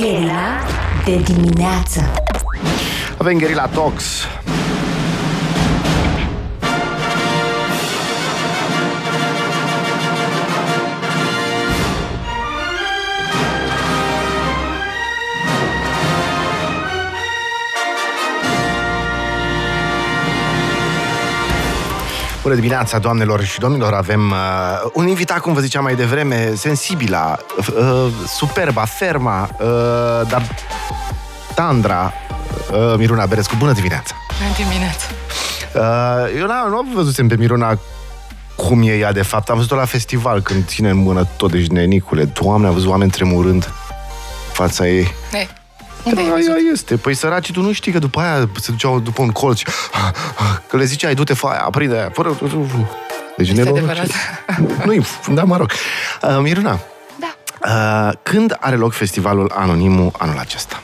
Gherila de dimineață. Avem Gherila Talks Bună dimineața, doamnelor și domnilor! Avem uh, un invitat, cum vă ziceam mai devreme, sensibila, uh, superba, ferma, uh, dar Tandra, uh, Miruna Berescu. Bună dimineața! Bună dimineața! Uh, eu n- nu am văzut pe Miruna cum e ea de fapt. Am văzut-o la festival când ține în mână tot, deci nenicule. Doamne, am văzut oameni tremurând în fața ei. Ei, unde ai Da, văzut? ea este. Păi săracii, tu nu știi că după aia se duceau după un colț și, că le ziceai, du-te foaia, aprinde aia. Fără... Deci Este nenorocit. adevărat. Nu-i, da, mă rog. Uh, Miruna, Da. uh, când are loc festivalul Anonimul anul acesta?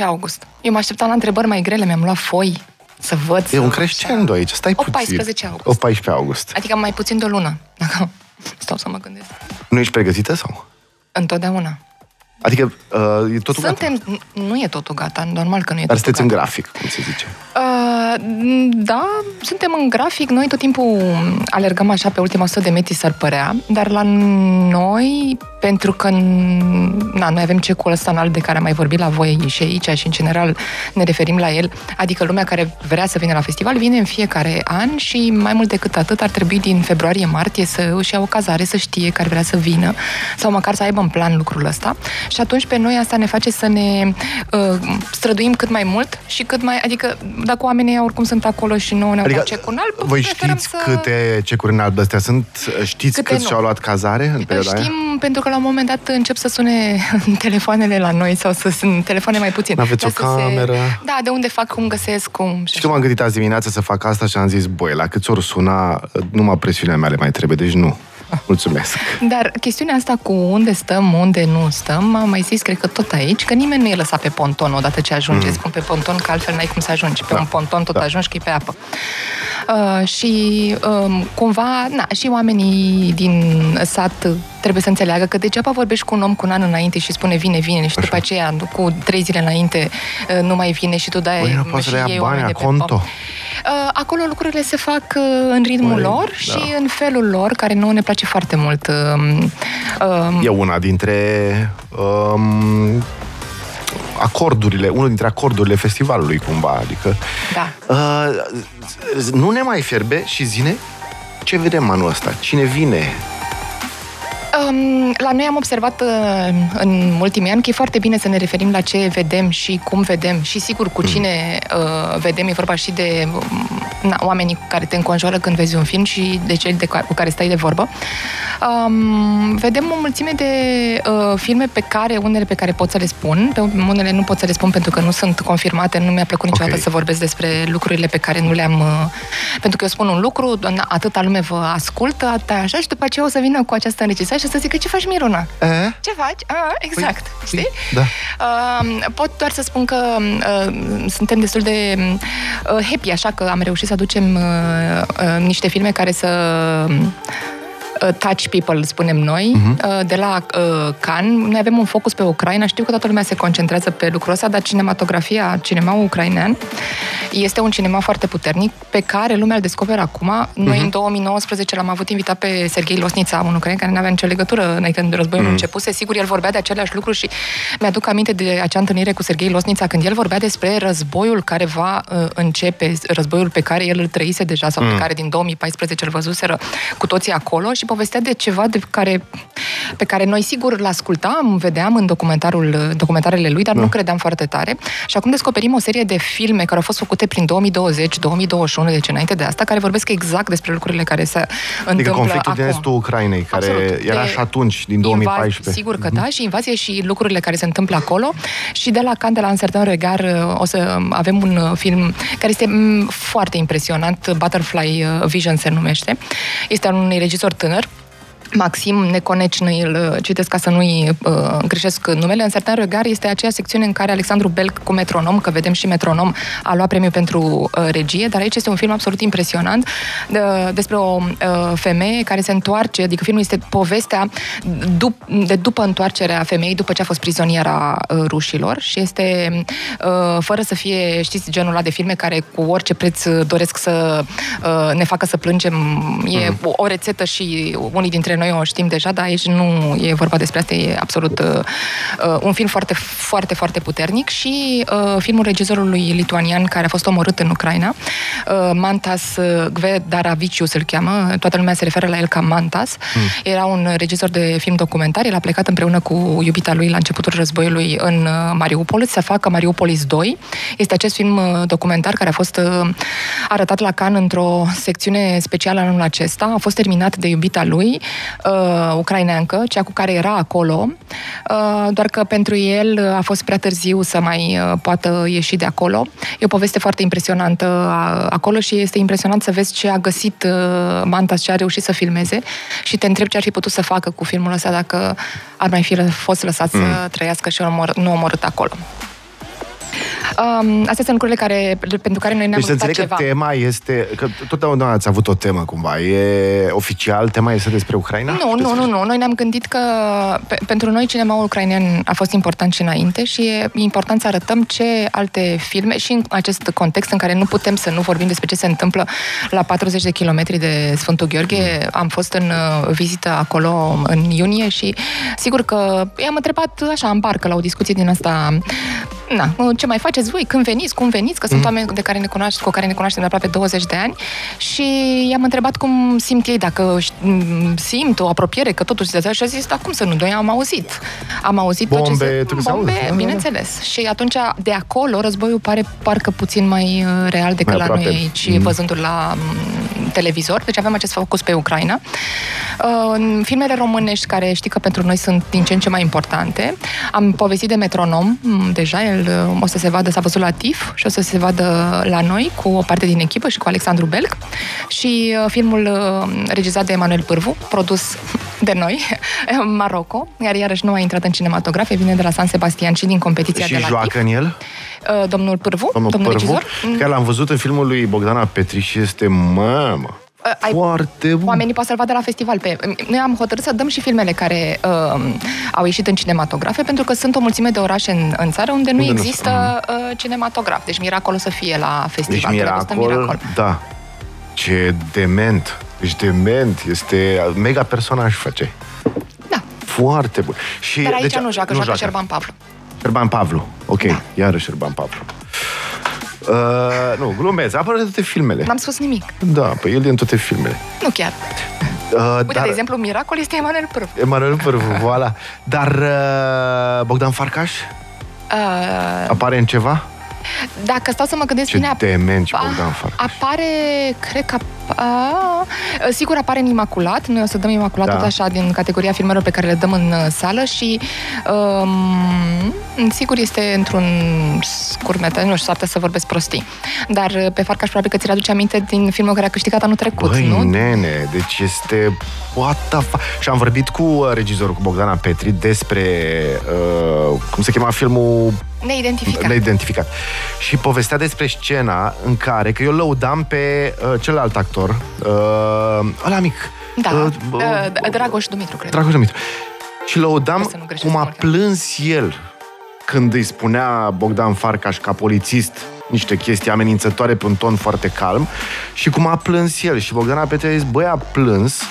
8-14 august. Eu mă așteptam la întrebări mai grele, mi-am luat foi să văd. E să- un crescendo aici, stai 8-14 puțin. august. 8-14 august. Adică mai puțin de o lună. Dacă stau să mă gândesc. Nu ești pregătită sau? Întotdeauna. Adică uh, e totul gata. Suntem... Nu e totul gata, normal că nu e Dar totul sunteți în gata. grafic, cum se zice. Uh, da, suntem în grafic, noi tot timpul alergăm așa pe ultima 100 de metri s-ar părea, dar la noi, pentru că na, noi avem cecul ăsta înalt de care am mai vorbit la voi și aici și în general ne referim la el, adică lumea care vrea să vină la festival vine în fiecare an și mai mult decât atât ar trebui din februarie-martie să își ia o cazare, să știe care vrea să vină sau măcar să aibă în plan lucrul ăsta. Și atunci pe noi asta ne face să ne uh, străduim cât mai mult și cât mai, adică dacă oamenii oricum sunt acolo și nu ne-au Adică, dat cecul în alb, voi preferăm știți să... câte cecuri în alb astea sunt? Știți Câte cât nu. și-au luat cazare în perioada aia? Știm, pentru că la un moment dat încep să sune telefoanele la noi sau să sunt telefoane mai puțin. N-aveți Dar o să cameră? Da, de unde fac, cum găsesc, cum... și Și eu m-am gândit azi dimineața să fac asta și am zis, băi, la câți ori suna, numai presiunea mea le mai trebuie, deci nu. Mulțumesc. Dar chestiunea asta cu unde stăm, unde nu stăm, am mai zis, cred că tot aici, că nimeni nu e lăsat pe ponton odată ce ajungi. Mm. Spun pe ponton, că altfel n-ai cum să ajungi. Pe Da. un ponton tot Da. ajungi, că e pe apă. Uh, și um, cumva, na, și oamenii din sat trebuie să înțeleagă că degeaba vorbești cu un om cu un an înainte și spune vine, vine și după aceea cu trei zile înainte uh, nu mai vine și tu dai Băi, nu poți și să le ia iei bani oameni la de pe conto? pom. Uh, Acolo lucrurile se fac uh, în ritmul Băi, lor da. și în felul lor, care nouă ne place foarte mult. Um, um, E una dintre um, acordurile, unul dintre acordurile festivalului, cumva, adică Da. uh, nu ne mai fierbe și zine ce vedem anul ăsta, cine vine, Um, la noi am observat uh, în ultimii ani că e foarte bine să ne referim la ce vedem și cum vedem și sigur cu cine uh, vedem, e vorba și de um, na, oamenii cu care te înconjoară când vezi un film și de cei de ca- cu care stai de vorbă. Um, vedem o mulțime de uh, filme pe care, unele pe care pot să le spun, pe unele nu pot să le spun pentru că nu sunt confirmate, nu mi-a plăcut niciodată Ok. să vorbesc despre lucrurile pe care nu le-am... Uh, pentru că eu spun un lucru, na, atâta lume vă ascultă, atâta așa și după aceea o să vină cu această înregistrare și o să zică ce faci, Miruna? e? Ce faci? Ah, exact, Păi, știi? da. Uh, pot doar să spun că uh, suntem destul de uh, happy, așa că am reușit să aducem uh, uh, niște filme care să uh, touch people, spunem noi, Mhm. uh, de la uh, Cannes. Noi avem un focus pe Ucraina. Știu că toată lumea se concentrează pe lucrul ăsta, dar cinematografia, cinemaul ucrainean, este un cinema foarte puternic pe care lumea îl descoperă acum. Noi Mhm. în 2019 l-am avut invitat pe Serghei Losnița, un ucrain care nu avea nicio legătură înainte când războiul Mhm. începuse. Sigur, el vorbea de aceleași lucruri și mi-aduc aminte de acea întâlnire cu Serghei Losnița când el vorbea despre războiul care va uh, începe, războiul pe care el îl trăise deja sau Mhm. pe care din 2014 îl văzuseră cu toții acolo și povestea de ceva de care, pe care noi sigur îl ascultam, vedeam în documentarul, documentarele lui, dar nu credeam foarte tare. Și acum descoperim o serie de filme care au fost făcute prin 2020-2021, deci înainte de asta, care vorbesc exact despre lucrurile care se întâmplă Adică conflictul din acum. estul Ucrainei, care Absolut. era De și atunci, din invazi- 2014. Sigur că da, și invazie și lucrurile care se întâmplă acolo. Și de la Cannes, de la Amsterdam Regar, o să avem un uh, film care este mm, foarte impresionant, Butterfly uh, Vision se numește. Este al unui regizor tânăr, Maxim Neconeci, îl citesc ca să nu-i uh, greșesc numele, în Sertan Regar este aceea secțiune în care Alexandru Belc cu Metronom, că vedem și Metronom, a luat premiu pentru uh, regie, dar aici este un film absolut impresionant de, despre o uh, femeie care se întoarce, adică filmul este povestea dup- de după întoarcerea femeii, după ce a fost prizoniera uh, rușilor și este uh, fără să fie, știți, genul ăla de filme care cu orice preț doresc să uh, ne facă să plângem. E mm. o, o rețetă și unii dintre noi o știm deja, dar aici nu e vorba despre asta, e absolut uh, uh, un film foarte, foarte, foarte puternic și uh, filmul regizorului lituanian care a fost omorât în Ucraina, uh, Mantas Gvedaravicius îl cheamă, toată lumea se referă la el ca Mantas. Mm. Era un regizor de film documentar, el a plecat împreună cu iubita lui la începutul războiului în uh, Mariupol să facă Mariupolis 2. Este acest film uh, documentar care a fost uh, arătat la Cannes într-o secțiune specială anul acesta. A fost terminat de iubita lui, uh, ucraineancă, cea cu care era acolo, uh, doar că pentru el a fost prea târziu să mai uh, poată ieși de acolo. E o poveste foarte impresionantă uh, acolo și este impresionant să vezi ce a găsit uh, Mantas, ce a reușit să filmeze și te întreb ce ar fi putut să facă cu filmul ăsta dacă ar mai fi fost lăsat mm. să trăiască și nu omorât acolo. Um, astea sunt lucrurile care, pentru care noi ne-am deci să ceva. că tema este, că totdeauna ați avut o temă cumva, e oficial, tema este despre Ucraina? Nu, nu, nu, nu, noi ne-am gândit că pe, pentru noi cinemaul ucrainean a fost important și înainte și e important să arătăm ce alte filme și în acest context în care nu putem să nu vorbim despre ce se întâmplă la 40 de kilometri de Sfântul Gheorghe. Mm. Am fost în uh, vizită acolo în iunie și sigur că i-am întrebat așa în parcă la o discuție din asta na, ce mai faceți voi, când veniți, cum veniți, că sunt mm. oameni de care ne cunoaște, cu care ne cunoaștem de aproape 20 de ani și i-am întrebat cum simt ei, dacă simt o apropiere, că totuși se și a zis, da, cum să nu, noi am auzit. Am auzit bombe, tot ce se... Bombe, auzi, da, bineînțeles. Da, da. Și atunci, de acolo, războiul pare parcă puțin mai uh, real decât mai la aproape. noi aici, mm. văzându-l la televizor. Deci avem acest focus pe Ucraina. Uh, filmele românești, care știi că pentru noi sunt din ce în ce mai importante, am povestit de Metronom, deja el uh, o să se vadă, s-a văzut la TIF și o să se vadă la noi cu o parte din echipă și cu Alexandru Belc și uh, filmul uh, regizat de Emanuel Pârvu, produs de noi, Maroco, iar iarăși nu a intrat în cinematografie, vine de la San Sebastian și din competiția și de la joacă TIF. în el? Domnul Pârvu, domnul, domnul Pârvu, regizor. Chiar l-am văzut în filmul lui Bogdana Petriș și este, mamă, Uh, ai, Foarte bun. Oamenii pot să-l vadă la festival. Pe, noi am hotărât să dăm și filmele care uh, au ieșit în cinematografe, pentru că sunt o mulțime de orașe în, în țară unde, unde nu există nu. uh, cinematograf. Deci miracol să fie la festival. Deci miracol, miracol, da. Ce dement. Deci dement. Este mega personaj face. Da. Foarte bun. Și, Dar aici deci, nu joacă, nu joacă, joacă Șerban Pavlu. Șerban Pavlu. Ok, da. iarăși Șerban Pavlu. Uh, nu, glumesc, apără de toate filmele. N-am spus nimic. Da, păi el e în toate filmele. Nu chiar. Uh, Uite, dar... de exemplu, Miracol este Emanuel Pârvu. Emanuel Pârvu, voilà. Dar uh, Bogdan Farcaș? Uh... Apare în ceva? Dacă stau să mă gândesc Ce bine... Ce demenci, Bogdan Farcaș. Apare, cred că a, sigur apare în Imaculat, noi o să dăm Imaculat da. tot așa din categoria filmelor pe care le dăm în uh, sală și um, sigur este într-un scurmetaj, nu știu, s să vorbesc prostii. Dar uh, pe Farcaș probabil că ți-l aduce aminte din filmul care a câștigat anul trecut, Băi, nu? nene, deci este what the fuck? Și am vorbit cu uh, regizorul, cu Bogdana Petri, despre uh, cum se chema filmul Neidentificat. Neidentificat. Și povestea despre scena în care, că eu lăudam pe uh, celălalt actor, uh, ăla mic. Da, uh, uh, Dragoș Dumitru, cred. Dragoș Dumitru. Și lăudam cum a plâns el când îi spunea Bogdan Farcaș ca polițist niște chestii amenințătoare pe un ton foarte calm și cum a plâns el. Și Bogdan a Petre a zis, băi, a plâns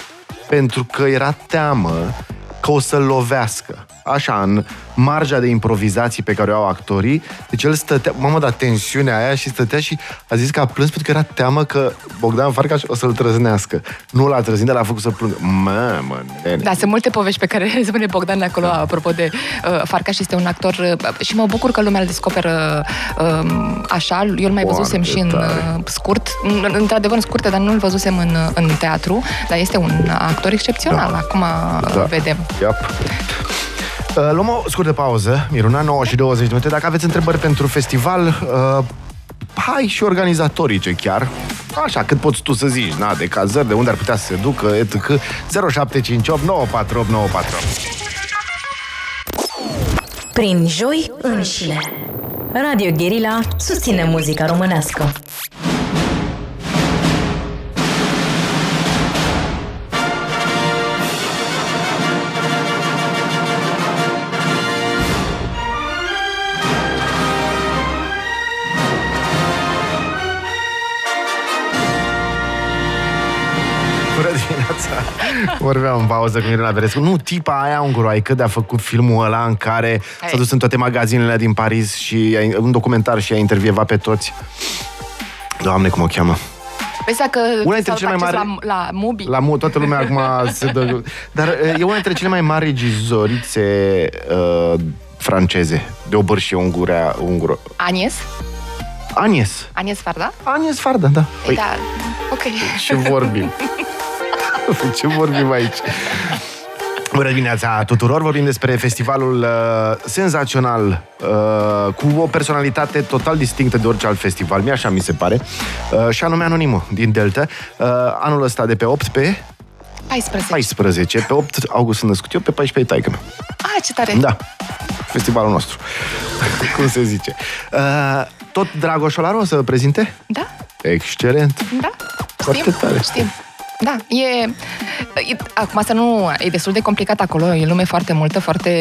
pentru că era teamă că o să-l lovească. Așa, în marja de improvizații pe care o au actorii. Deci el stătea, mamă, da, tensiunea aia și stătea și a zis că a plâns pentru că era teamă că Bogdan Farcaș o să-l trăznească. Nu l-a trăznit, dar l-a făcut să plângă. Mamă, nene. Da, sunt multe povești pe care le spune Bogdan acolo, da. apropo de uh, Farcaș este un actor uh, și mă bucur că lumea îl descoperă uh, așa. Eu îl mai văzusem și în uh, scurt, într-adevăr în scurte, dar nu îl văzusem în, în teatru, dar este un actor excepțional. Da. Acum uh, da. vedem. Yep. Uh, luăm o scurtă pauză, Miruna, 9 și 20 de minute. Dacă aveți întrebări pentru festival, uh, hai și organizatorice chiar, așa, cât poți tu să zici, na, de cazări, de unde ar putea să se ducă, etc. 0758 948 948. Prin joi înșine. Radio Guerilla susține muzica românească. Vorbeam în pauză cu Mirela Verescu. Nu, tipa aia unguroaică de a făcut filmul ăla în care s-a dus în toate magazinele din Paris și a- un documentar și a intervievat pe toți. Doamne, cum o cheamă? Vezi dacă Una dintre s-au cele mai acces mari- la, la Mubi. La mu- toată lumea acum se dă... Dar e una dintre cele mai mari regizorițe uh, franceze, de obârșie ungurea, unguro. Anies? Agnes. Anies Farda? Agnes Farda, da. Păi, da, ok. Ce vorbim? Ce vorbim aici? Bună dimineața tuturor! Vorbim despre festivalul uh, senzațional uh, cu o personalitate total distinctă de orice alt festival, mi așa mi se pare, uh, și anume Anonimul din Delta. Uh, anul ăsta de pe 8 pe 14. 14, pe 8 august sunt născut eu, pe 14 e taică mea. Ah, ce tare. Da, festivalul nostru, cum se zice. Uh, tot Dragoș Olaru o să prezinte? Da, Excelent! da. Foarte Știm, tare. știm. Da, e, e... Acum asta nu... E destul de complicat acolo, e lume foarte multă, foarte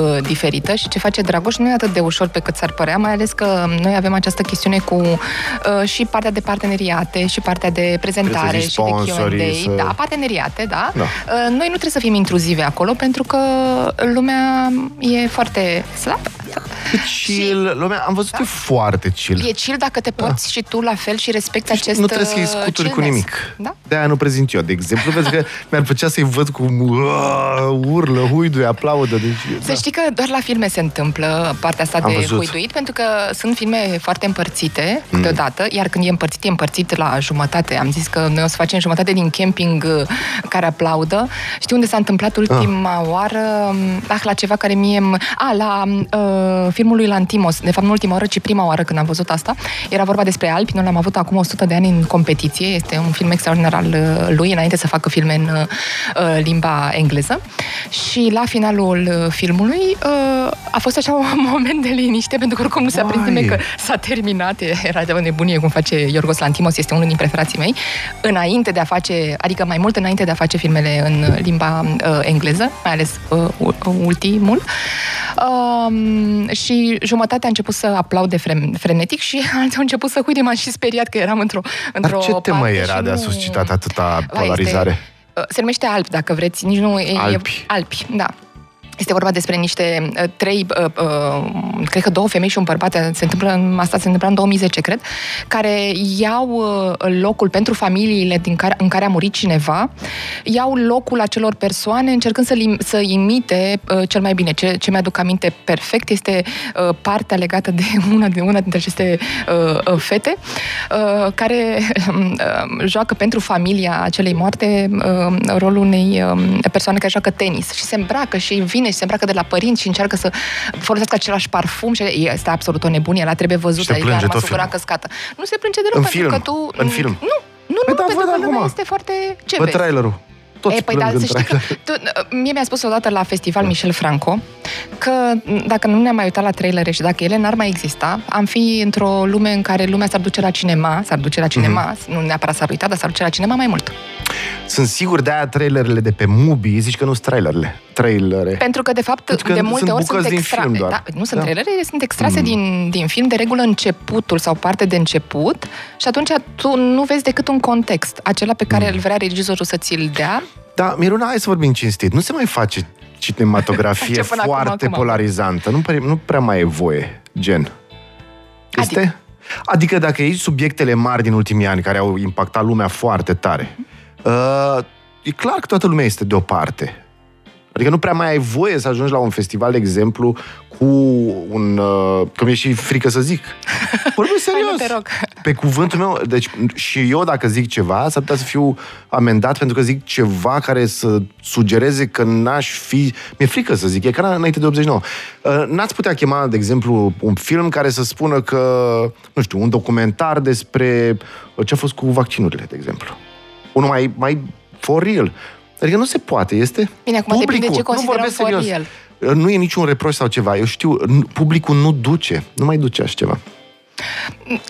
uh, diferită și ce face Dragoș nu e atât de ușor pe cât s-ar părea, mai ales că noi avem această chestiune cu uh, și partea de parteneriate și partea de prezentare Trebuie să și zici de sponsorii, Q&A. să- Da, parteneriate, da. Da. Uh, noi nu trebuie să fim intruzive acolo pentru că lumea e foarte slabă. Chill, lumea, am văzut, Da. e foarte chill. E chill dacă te poți și tu la fel și respecti acest nu trebuie să-i uh, scuturi cu chillness. nimic. Da? De-aia nu prezint eu, de exemplu, pentru că mi-ar plăcea să-i văd cum uh, urlă, huiduie, aplaudă. Deci, Să știi că doar la filme se întâmplă partea asta Am de văzut. huiduit, pentru că sunt filme foarte împărțite câteodată, iar când e împărțit, e împărțit la jumătate. Am zis că noi o să facem jumătate din camping uh, care aplaudă. Știi unde s-a întâmplat ultima ah. oară? Ah, la ceva care mie... A, la uh, filmul lui Lantimos. De fapt, nu ultima oară, ci prima oară când am văzut asta. Era vorba despre Alpi. Noi l-am avut acum 100 de ani în competiție. Este un film extraordinar al uh, lui, înainte să facă filme în uh, limba engleză. Și la finalul uh, filmului uh, a fost așa un moment de liniște, pentru că oricum nu se a prins Vai. nimeni că s-a terminat. Era de o nebunie cum face Iorgos Lantimos, este unul din preferații mei. Înainte de a face, adică mai mult înainte de a face filmele în limba uh, engleză, mai ales uh, u- ultimul. Um, și jumătate a început să aplaude fre- frenetic și alții au început să uite, m-am și speriat că eram într-o, într-o Dar ce temă parte era și de a nu- suscitat atâta Vai, polarizare? Este, uh, se numește Alpi, dacă vreți, nici nu... E, Alpi. E, Alpi, da. Este vorba despre niște uh, trei, uh, uh, cred că două femei și un bărbat, se întâmplă, în- asta se întâmplă în 2010, cred, care iau uh, locul pentru familiile din care, în care a murit cineva, iau locul acelor persoane încercând să, lim, să imite uh, cel mai bine. Ce, ce mi-aduc aminte perfect este uh, partea legată de una, de una dintre aceste uh, uh, fete, uh, care uh, joacă pentru familia acelei moarte uh, rolul unei uh, persoane care joacă tenis și se îmbracă și vine și se îmbracă de la părinți și încearcă să folosească același parfum și este absolut o nebunie, la trebuie văzut, Și se adică plânge ar tot măsura filmul. căscată. Nu se plânge deloc În pentru film, că tu... în film. Nu, nu, Păi nu, da, pentru văd că lumea acum. este foarte... Ce Bă, vezi? trailerul. Toți Ei, păi plâng da, în să știi că trailer. tu, mie mi-a spus odată la festival Michel Franco că dacă nu ne-am mai uitat la trailere și dacă ele n-ar mai exista, am fi într-o lume în care lumea s-ar duce la cinema, s-ar duce la cinema, Mhm. nu neapărat s-ar uita, dar s-ar duce la cinema mai mult. Sunt sigur de aia trailerele de pe Mubi, zici că nu sunt trailerele. Trailere. Pentru că, de fapt, Pentru că de multe sunt ori sunt bucăți din extra... film doar. Da, nu sunt Da. trailere, ele sunt extrase Mm. din, din film, de regulă începutul sau parte de început și atunci tu nu vezi decât un context, acela pe care Mm. îl vrea regizorul să ți-l dea. Da, Miruna, hai să vorbim cinstit. Nu se mai face cinematografie Ce până acum, foarte acum. polarizantă. Nu, pare, nu prea mai e voie, gen. Este? Adică? adică dacă iei subiectele mari din ultimii ani care au impactat lumea foarte tare, uh, e clar că toată lumea este deoparte. Adică nu prea mai ai voie să ajungi la un festival, de exemplu, cu un... Uh, că mi-e și frică să zic. Vorbesc Hai, nu serios. te rog. Pe cuvântul meu, deci și eu dacă zic ceva, s-ar putea să fiu amendat pentru că zic ceva care să sugereze că n-aș fi... Mi-e frică să zic, e ca înainte de 89. Uh, N-ați putea chema, de exemplu, un film care să spună că, nu știu, un documentar despre ce a fost cu vaccinurile, de exemplu. Unul mai, mai for real. Adică nu se poate, este Bine, acum depinde ce nu considerăm vorbesc for serios. real. Nu e niciun reproș sau ceva. Eu știu, n- publicul nu duce. Nu mai duce așa ceva.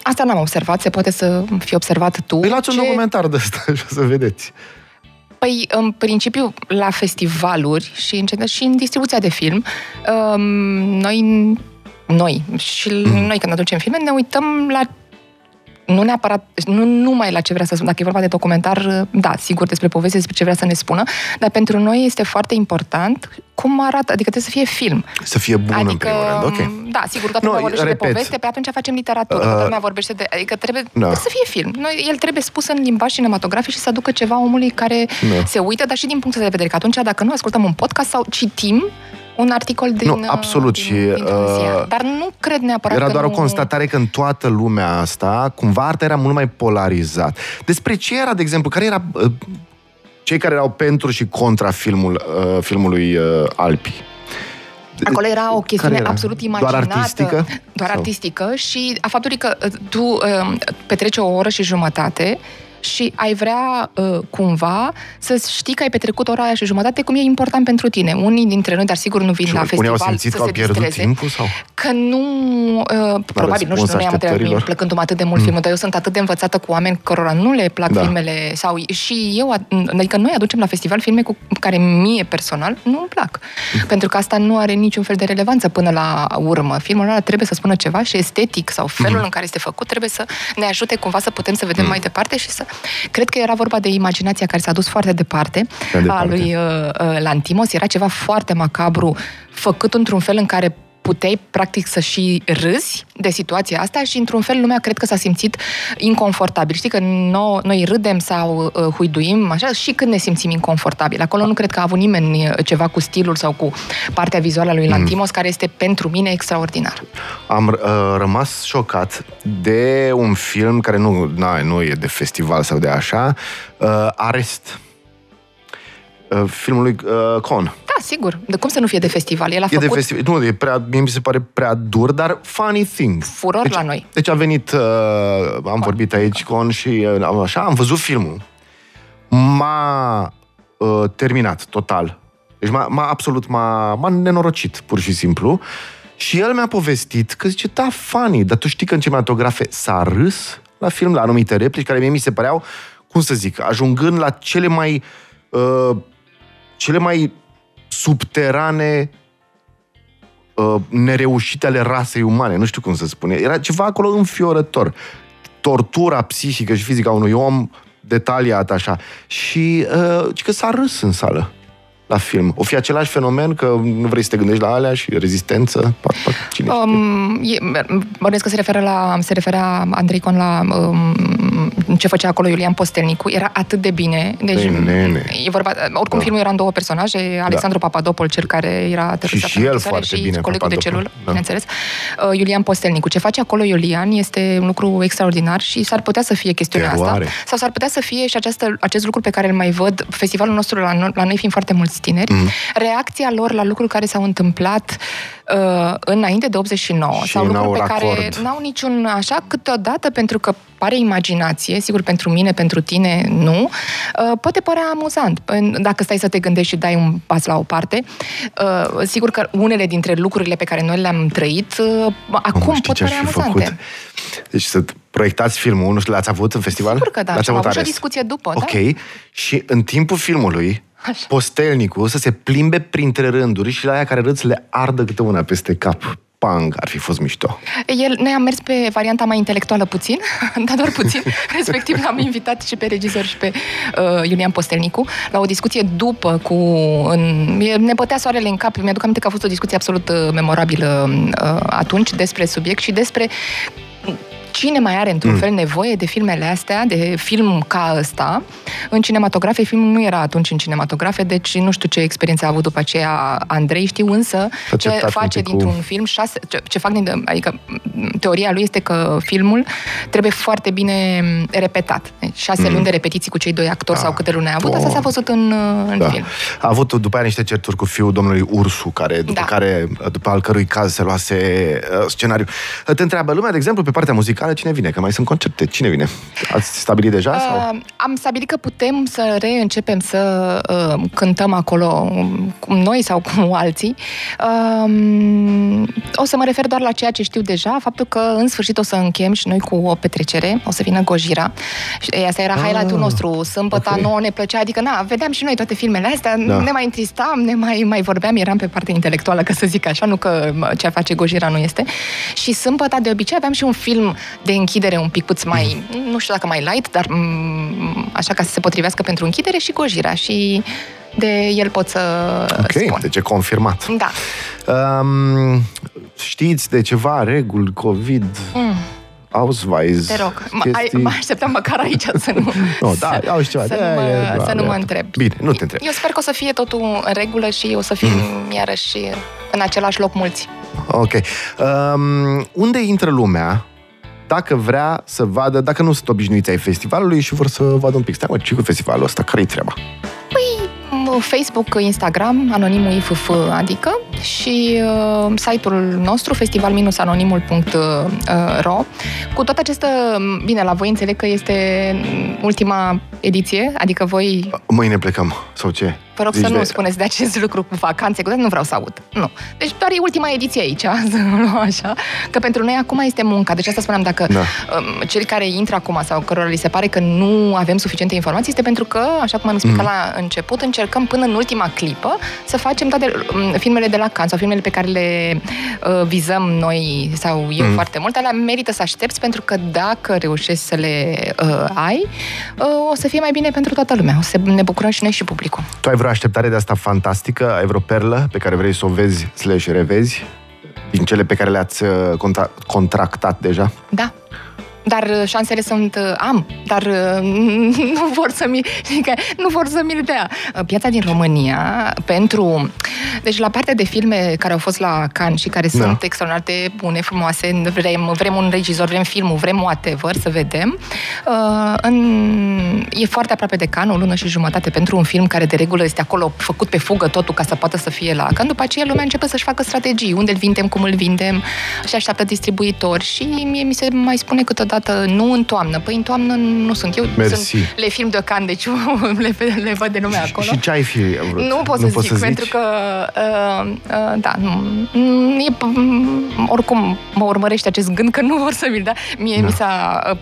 Asta n-am observat, se poate să fi observat tu. Păi luați un Ce- documentar de ăsta și o să vedeți. Păi, în principiu, la festivaluri și în, general și în distribuția de film, um, noi, noi și Mhm. noi când aducem filme, ne uităm la nu neapărat, nu numai la ce vrea să spună, dacă e vorba de documentar, da, sigur, despre poveste, despre ce vrea să ne spună, dar pentru noi este foarte important cum arată, adică trebuie să fie film. Să fie bun în adică, primul rând, ok. da, sigur, toată Nu, lumea vorbește repet. de poveste, pe atunci facem literatură, Uh, toată lumea vorbește de, adică trebuie, da. trebuie să fie film. Noi, el trebuie spus în limbaj cinematografic și să aducă ceva omului care Da. se uită, dar și din punctul de vedere că atunci dacă nu ascultăm un podcast sau citim un articol din Nu, absolut, din, și, dintr-un uh, ziar. Dar nu cred neapărat Era că doar nu... o constatare că în toată lumea asta, cumva arta era mult mai polarizat. Despre ce era, de exemplu, care era uh, cei care erau pentru și contra filmul, uh, filmului uh, Alpi? Acolo era o chestiune Care era? absolut Doar imaginată. artistică? Doar Sau? artistică și a faptului că uh, tu uh, petreci o oră și jumătate și ai vrea uh, cumva să știi că ai petrecut ora aia și jumătate cum e important pentru tine. Unii dintre noi, dar sigur nu vin Și la unii festival au simțit să că au se pierdut distreze. timpul sau? Că nu, uh, probabil, nu răspuns știu, noi am întrebat, așteptărilor. mie, plăcându-mă atât de mult mm. filmul, dar eu sunt atât de învățată cu oameni cărora nu le plac Da. filmele sau și eu, adică noi aducem la festival filme cu care mie personal nu îmi plac. Mm. Pentru că asta nu are niciun fel de relevanță până la urmă. Filmul ăla trebuie să spună ceva și estetic sau felul Mm. în care este făcut trebuie să ne ajute cumva să putem să vedem mai departe și să... Cred că era vorba de imaginația care s-a dus foarte departe Prea departe. a lui uh, uh, Lantimos. Era ceva foarte macabru, făcut într-un fel în care puteai practic să și râzi de situația asta și într-un fel lumea cred că s-a simțit inconfortabil. Știi că no, noi râdem sau uh, huiduim așa și când ne simțim inconfortabil. Acolo nu cred că a avut nimeni uh, ceva cu stilul sau cu partea vizuală a lui Lantimos care este pentru mine extraordinar. Am uh, rămas șocat de un film care nu, na, nu e de festival sau de așa, uh, Arest. Uh, filmul lui uh, Con. Da, sigur. De cum să nu fie de festival? El a E de făcut festival. Nu, e prea, mie mi se pare prea dur, dar funny thing. furor deci, la noi. Deci a venit, uh, am vorbit aici con și uh, am- așa, am văzut filmul. M-a uh, terminat total. Deci m-a, m-a absolut, m-a, m-a nenorocit, pur și simplu. Și el mi-a povestit că zice, da, funny, dar tu știi că în cinematografe s-a râs la film, la anumite replici care mie mi se păreau, cum să zic, ajungând la cele mai uh, cele mai subterane uh, nereușite ale rasei umane, nu știu cum să spune. Era ceva acolo înfiorător. Tortura psihică și fizică a unui om detaliat așa. Și uh, ci că s-a râs în sală la film. O fi același fenomen că nu vrei să te gândești la alea și rezistență? Pac, pac, cine știe. Um, e, bănuiesc că se referă la, se referea Andrei Con la um, ce făcea acolo Iulian Postelnicu. Era atât de bine. Deci, Păi, nene. E vorba, oricum Da. filmul era în două personaje, Alexandru Papadopol, cel care era aterizat și în el închisoare, foarte și bine, colegul de Papadopol. celul, Da. bineînțeles, uh, Iulian Postelnicu. Ce face acolo Iulian este un lucru extraordinar și s-ar putea să fie chestiunea Teroare. asta. Sau s-ar putea să fie și această, acest lucru pe care îl mai văd, festivalul nostru la, no- la noi fiind foarte mulți tineri, Mhm. reacția lor la lucruri care s-au întâmplat uh, înainte de 89 Și sau lucruri n-au pe care racord. n-au niciun așa, câteodată pentru că pare imaginație, sigur pentru mine, pentru tine, nu, uh, poate părea amuzant. În- Dacă stai să te gândești și dai un pas la o parte, uh, sigur că unele dintre lucrurile pe care noi le-am trăit, uh, acum Mamă, știi pot ce aș părea fi amuzante. făcut? Deci să proiectați filmul, nu știu, l-ați avut în festival? Sigur că da, L-ați și am avut avut și o Ares. discuție după, da. Ok, și în timpul filmului, Așa. postelnicul să se plimbe printre rânduri și la aia care râd să le ardă câte una peste cap. Pang, ar fi fost mișto. El, noi am mers pe varianta mai intelectuală puțin, dar doar puțin. Respectiv l-am invitat și pe regizor și pe uh, Iulian Postelnicu la o discuție după cu... În, ne bătea soarele în cap. Mi-aduc aminte că a fost o discuție absolut uh, memorabilă uh, atunci despre subiect și despre cine mai are într-un mm. fel nevoie de filmele astea, de film ca ăsta. În cinematografe, filmul nu era atunci în cinematografe, deci nu știu ce experiență a avut după aceea Andrei, știu însă ce face dintr-un cu... film, șase, ce, ce fac din, adică teoria lui este că filmul trebuie foarte bine repetat. Deci, șase mm. luni de repetiții cu cei doi actori da. sau câte luni a avut, asta s-a văzut în, în da. film. A avut după aia niște certuri cu fiul domnului Ursu, care, după da. care, după al cărui caz se luase uh, scenariu. Te întreabă lumea, de exemplu, pe partea muzicală, cine vine? Că mai sunt concerte. Cine vine? Ați stabilit deja? Uh, sau? Am stabilit că putem să reîncepem să uh, cântăm acolo cu noi sau cu alții. Uh, o să mă refer doar la ceea ce știu deja, faptul că în sfârșit o să închem și noi cu o petrecere, o să vină Gojira. Și asta era ah, highlight-ul nostru, sâmbătă, okay. nouă ne plăcea, adică na, vedeam și noi toate filmele astea, da. ne mai întristam, ne mai, mai vorbeam, eram pe partea intelectuală, ca să zic așa, nu că ce face Gojira nu este. Și sâmbătă, de obicei, aveam și un film de închidere un pic puțin mai, mm. nu știu dacă mai light, dar m- mm, așa ca să se potrivească pentru închidere și Gojira. Și de el pot să Ok, spun. deci e confirmat. Da. Um, știți de ceva reguli COVID? Mm. Ausweis. Te rog, chestii... mă așteptam măcar aici să nu... no, da, au ceva. Să, nu mă, să nu mă întreb. Bine, nu te întreb. Eu sper că o să fie totul în regulă și o să fim mm. iarăși în același loc mulți. Ok. Um, unde intră lumea dacă vrea să vadă, dacă nu sunt obișnuiți ai festivalului și vor să vadă un pic. Stai mă, ce cu festivalul ăsta? Care-i treaba? Facebook, Instagram, anonimul IFF, adică, și uh, site-ul nostru, festival-anonimul.ro. Cu toată această, bine, la voi înțeleg că este ultima ediție, adică voi... Mâine plecăm, sau ce? Vă rog Zici să nu de... spuneți de acest lucru cu vacanțe, că nu vreau să aud. Nu. Deci doar e ultima ediție aici, să luăm așa, că pentru noi acum este munca. Deci asta spuneam, dacă da. um, cei care intră acum sau cărora li se pare că nu avem suficiente informații, este pentru că, așa cum am explicat mm. la început, încercăm până în ultima clipă să facem toate um, filmele de la Cannes sau filmele pe care le uh, vizăm noi sau eu mm. foarte mult, alea merită să aștepți pentru că dacă reușești să le uh, ai, uh, o să fie mai bine pentru toată lumea. O să ne bucurăm și noi și publicul. Tu ai vreo așteptare de asta fantastică? Ai vreo perlă pe care vrei să o vezi slash revezi? Din cele pe care le-ați uh, contra- contractat deja? Da. Dar uh, șansele sunt, uh, am, dar nu vor să mi, adică nu vor să mi dea. Piața din România, pentru, deci la partea de filme care au fost la Cannes și care da. sunt extraordinar de bune, frumoase, vrem, vrem un regizor, vrem filmul, vrem whatever, să vedem, uh, în, e foarte aproape de Cannes, o lună și jumătate pentru un film care de regulă este acolo făcut pe fugă totul ca să poată să fie la Cannes, după aceea lumea începe să-și facă strategii, unde îl vindem, cum îl vindem, și așteaptă distribuitori și mie mi se mai spune câteodată dată nu în toamnă. Păi în toamnă nu sunt. Eu Mersi. sunt le film de can, deci le, le văd de nume acolo. Și ce ai fi vrut? Nu pot să, nu zic, să zic, pentru că uh, uh, da, nu, e, oricum mă urmărește acest gând că nu vor să mi-l da. Mie da. mi s-a uh,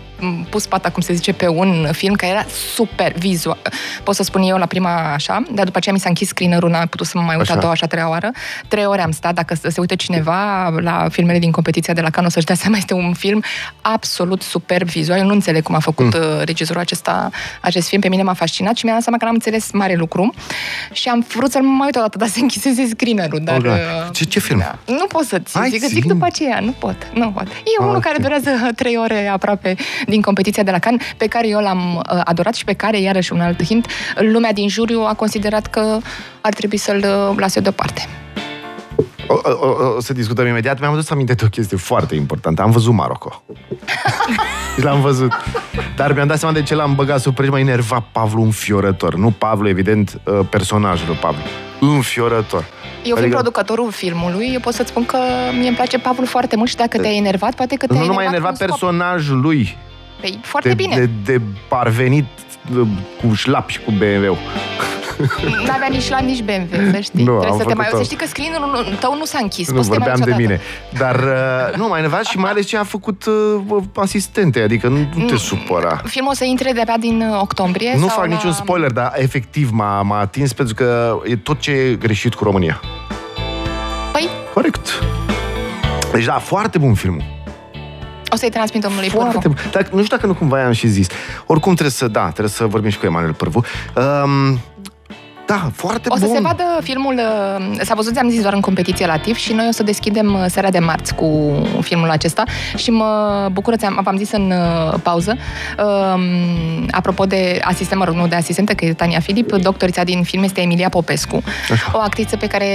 pus pata, cum se zice, pe un film care era super vizual. Pot să spun eu la prima așa, dar după aceea mi s-a închis screener-ul, n-am putut să mă mai uit așa. a doua, așa, a treia oară. Trei ore am stat, dacă se uită cineva la filmele din competiția de la Cannes, o să-și dea seama, este un film absolut superb vizual. Eu nu înțeleg cum a făcut mm. Uh, regizorul acesta, acest film. Pe mine m-a fascinat și mi-am dat seama că n-am înțeles mare lucru. Și am vrut să-l mai uit o dată, dar se închisese screener-ul. Dar, okay. Uh, ce, ce film? Da. Nu pot să-ți Hai, zic, zic după aceea. Nu pot. Nu pot. E ah, unul okay. care durează trei ore aproape din competiția de la Cannes, pe care eu l-am uh, adorat și pe care, iarăși un alt hint, lumea din juriu a considerat că ar trebui să-l lase deoparte. O, o, o, o să discutăm imediat. Mi-am adus aminte de o chestie foarte importantă. Am văzut Marocco. l-am văzut. Dar mi-am dat seama de ce l-am băgat sub preș. M-a enervat Pavlu înfiorător. Nu Pavlu, evident, uh, personajul lui Pavlu. Înfiorător. Eu fiind adică... producătorul filmului, eu pot să-ți spun că mie îmi place Pavlu foarte mult și dacă te-ai enervat, poate că te-ai Nu numai enervat, enervat personajul lui. Păi, foarte de, bine. De, de parvenit uh, cu șlap și cu BMW. N-avea nici la nici BMW, să știi. Nu, Trebuie să te mai... Să știi că screen-ul tău nu s-a închis. Nu, vorbeam de mine. Dar, uh, nu, mai nevat și mai ales ce a făcut uh, asistente, adică nu, nu te supăra. Filmul o să intre de-abia din uh, octombrie? Nu sau fac la... niciun spoiler, dar efectiv m-a, m-a atins pentru că e tot ce e greșit cu România. Păi? Corect. Deci, da, foarte bun filmul. O să-i transmit domnului Foarte Pârvu. Dar nu știu dacă nu cumva am și zis. Oricum trebuie să, da, trebuie să vorbim și cu Emanuel Pârvu. Um, Da, foarte O să bun. se vadă filmul, uh, s-a văzut, am zis, doar în competiție la TIFF și noi o să deschidem uh, seara de marți cu filmul acesta și mă bucură, ți-am, v-am zis în uh, pauză, um, apropo de asistent, mă rog, nu de asistentă, că e Tania Filip, doctorița din film este Emilia Popescu, o actriță pe care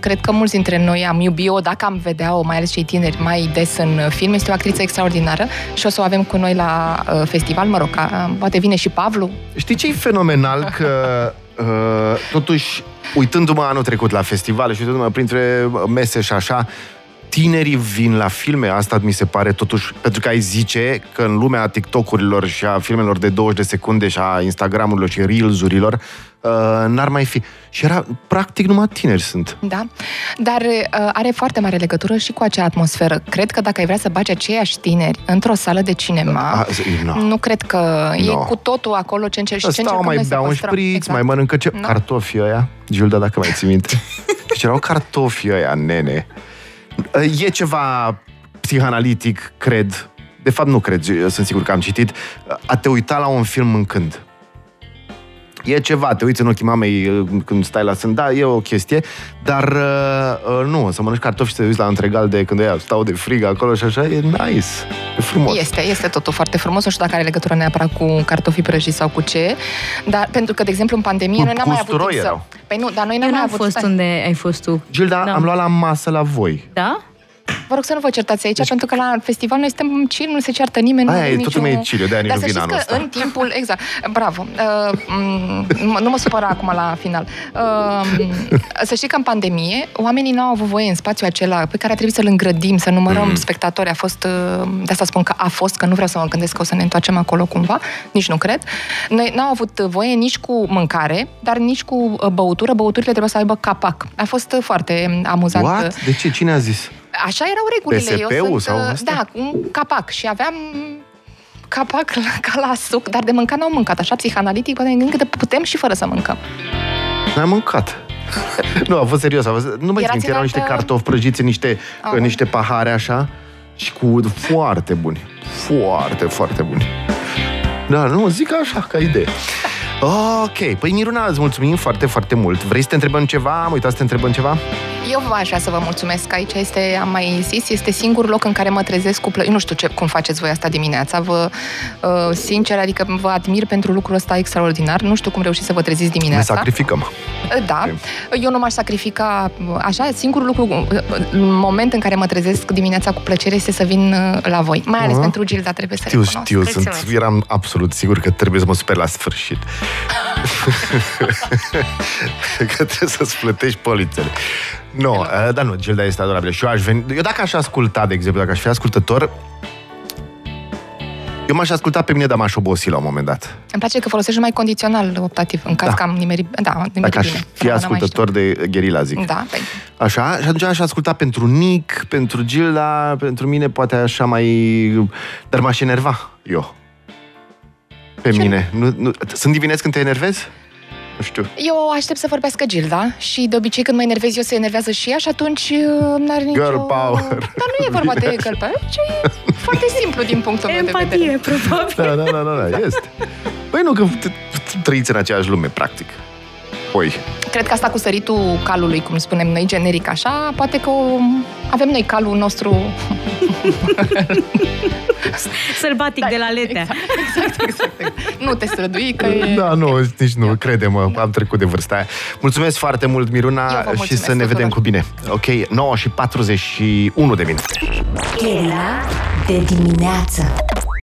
cred că mulți dintre noi am iubit-o, dacă am vedea-o, mai ales cei tineri, mai des în film, este o actriță extraordinară și o să o avem cu noi la uh, festival, mă rog, ca, poate vine și Pavlu, Știi ce e fenomenal? Că, uh, totuși, uitându-mă anul trecut la festival și uitându-mă printre mese și așa, tinerii vin la filme, asta mi se pare totuși, pentru că ai zice că în lumea TikTok-urilor și a filmelor de 20 de secunde și a Instagram-urilor și Reels-urilor, uh, n-ar mai fi. Și era, practic, numai tineri sunt. Da, dar uh, are foarte mare legătură și cu acea atmosferă. Cred că dacă ai vrea să bagi aceiași tineri într-o sală de cinema, A, zi- no. nu cred că e No. cu totul acolo ce încerci. ce Stau, încercăm mai noi să bea un păstrăm. șpriț, Exact. mai mănâncă ce... Da. Cartofii ăia. Gilda, dacă mai ții minte. Deci erau cartofii ăia, nene. E ceva psihanalitic, cred. De fapt, nu cred, eu sunt sigur că am citit. A te uita la un film mâncând. E ceva, te uiți în ochii mamei uh, când stai la sân, da, e o chestie, dar uh, uh, nu, să mănânci cartofi și să te uiți la întregal de când ea stau de frig acolo și așa, e nice, e frumos. Este, este totul foarte frumos. Nu știu dacă are legătură neapărat cu cartofii prăjiți sau cu ce, dar pentru că, de exemplu, în pandemie Cu noi n-am mai avut usturoi timp să... erau. Păi nu, dar noi n-am Eu mai n-am avut fost stai. unde ai fost tu. Gilda, Da. am luat la masă la voi. Da? Vă rog să nu vă certați aici, pentru că la festival noi suntem chill, nu se ceartă nimeni. Aia nu e, avem totul niciun... meu e chill, eu de-aia nici Dar nu să vin știți anul că ăsta. în timpul... Exact, bravo. Uh, m- nu mă supăra acum la final. Uh, să știți că în pandemie oamenii nu au avut voie în spațiul acela pe care a trebuit să-l îngrădim, să numărăm Mhm. mm. spectatori. A fost, uh, de asta spun că a fost, că nu vreau să mă gândesc că o să ne întoarcem acolo cumva, nici nu cred. Noi n-au avut voie nici cu mâncare, dar nici cu uh, băutură. Băuturile trebuie să aibă capac. A fost uh, foarte amuzant. What? De ce? Cine a zis? Așa erau regulile. PSP-ul Eu sunt, sau uh, asta? Da, un capac. Și aveam capac la, ca la suc, dar de mâncat n-au mâncat. Așa, psihanalitic, poate ne gândim că putem și fără să mâncăm. N-am mâncat. nu, a fost serios. A fost... Nu mai Erați țin că erau în niște altă- cartofi prăjiți în niște, Aha. în niște pahare așa și cu foarte buni. Foarte, foarte buni. Da, nu, zic așa, ca idee. Ok, păi Miruna, îți mulțumim foarte, foarte mult. Vrei să te întrebăm ceva? Am uitat să te întrebăm ceva? Eu v-aș vrea să vă mulțumesc. Aici este, am mai zis, este singurul loc în care mă trezesc cu plă... Eu nu știu ce, cum faceți voi asta dimineața. Vă, uh, sincer, adică vă admir pentru lucrul ăsta extraordinar. Nu știu cum reușiți să vă treziți Ne dimineața. sacrificăm. Uh, Da, eu nu m-aș sacrifica uh, așa. Singurul lucru, uh, în moment în care mă trezesc dimineața cu plăcere este să vin uh, la voi. Mai ales Aha. pentru Gilda trebuie să Știu, recunosc. știu, sunt, Mulțumesc. eram absolut sigur că trebuie să mă super la sfârșit. că trebuie să-ți plătești polițele. Nu, no, dar nu, Gilda este adorabilă. Și eu aș veni... Eu dacă aș asculta, de exemplu, dacă aș fi ascultător, eu m-aș asculta pe mine, dar m-aș obosi la un moment dat. Îmi place că folosești numai condițional optativ, în caz Da. că am nimerit, da, am nimerit Dacă aș bine. fi Da, n-am mai ascultător de gherila, zic. știut. Da, păi, Așa, și atunci aș asculta pentru Nick, pentru Gilda, pentru mine poate așa mai... Dar m-aș enerva, eu. Pe mine. Nu, nu... Sunt divinez când te enervezi? Nu știu. eu aștept să vorbească Gilda și de obicei când mă enervez eu se enervează și ea și atunci uh, n-are nicio... Girl power. Dar nu e vorba de girl power, ci e foarte simplu din punctul meu de vedere. Empatie, probabil. Da, da, da, da, da, este. Păi nu, că t- t- trăiți în aceeași lume, practic. Păi, Cred că asta cu săritul calului, cum spunem noi, generic așa, poate că o... avem noi calul nostru... Sălbatic de la letea. Exact, exact, exact. Nu te strădui, că e... da, nu, nici nu, crede-mă, am trecut de vârsta aia. Mulțumesc foarte mult, Eu Miruna, vă și mulțumesc să ne vedem tuturor. cu bine. Ok, 9 și 41 de minute. Gherila de dimineață